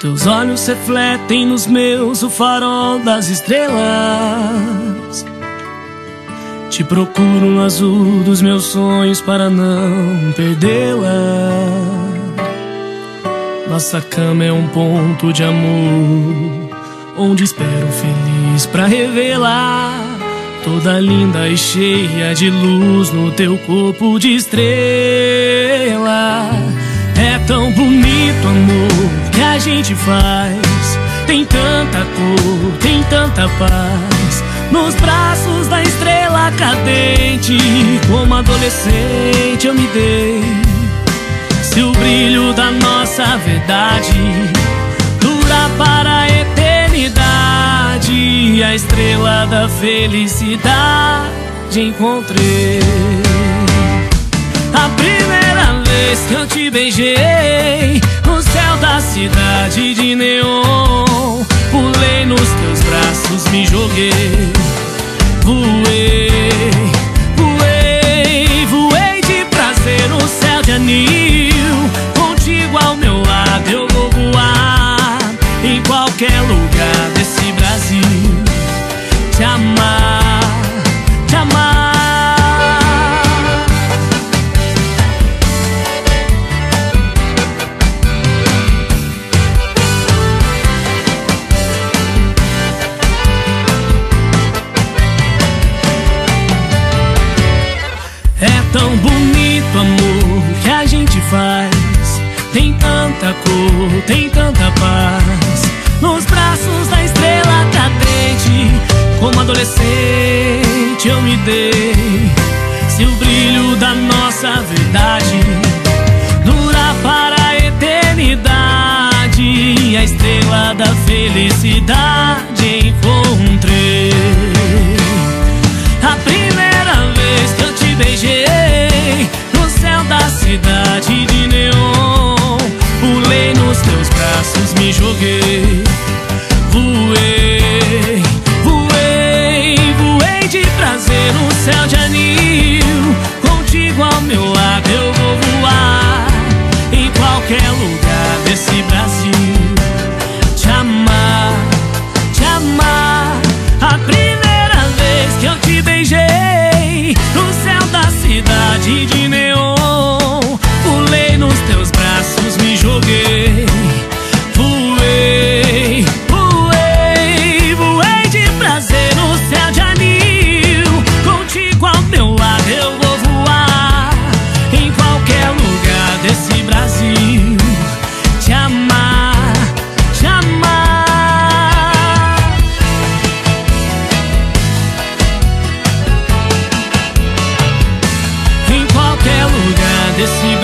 teus olhos refletem nos meus o farol das estrelas. Te procuro no azul dos meus sonhos para não perdê-la. Nossa cama é um ponto de amor, onde espero feliz para revelar. Toda linda e cheia de luz no teu corpo de estrela. Gente faz. Tem tanta cor, tem tanta paz. Nos braços da estrela cadente, como adolescente eu me dei. Se o brilho da nossa verdade dura para a eternidade, a estrela da felicidade encontrei. A primeira vez que eu te beijei céu da cidade de neon, tanta cor, tem tanta paz. Nos braços da estrela cadente, como adolescente eu me dei. Se o brilho da nossa verdade dura para a eternidade, a estrela da felicidade encontrei. A primeira vez que eu te beijei no céu da cidade décibels.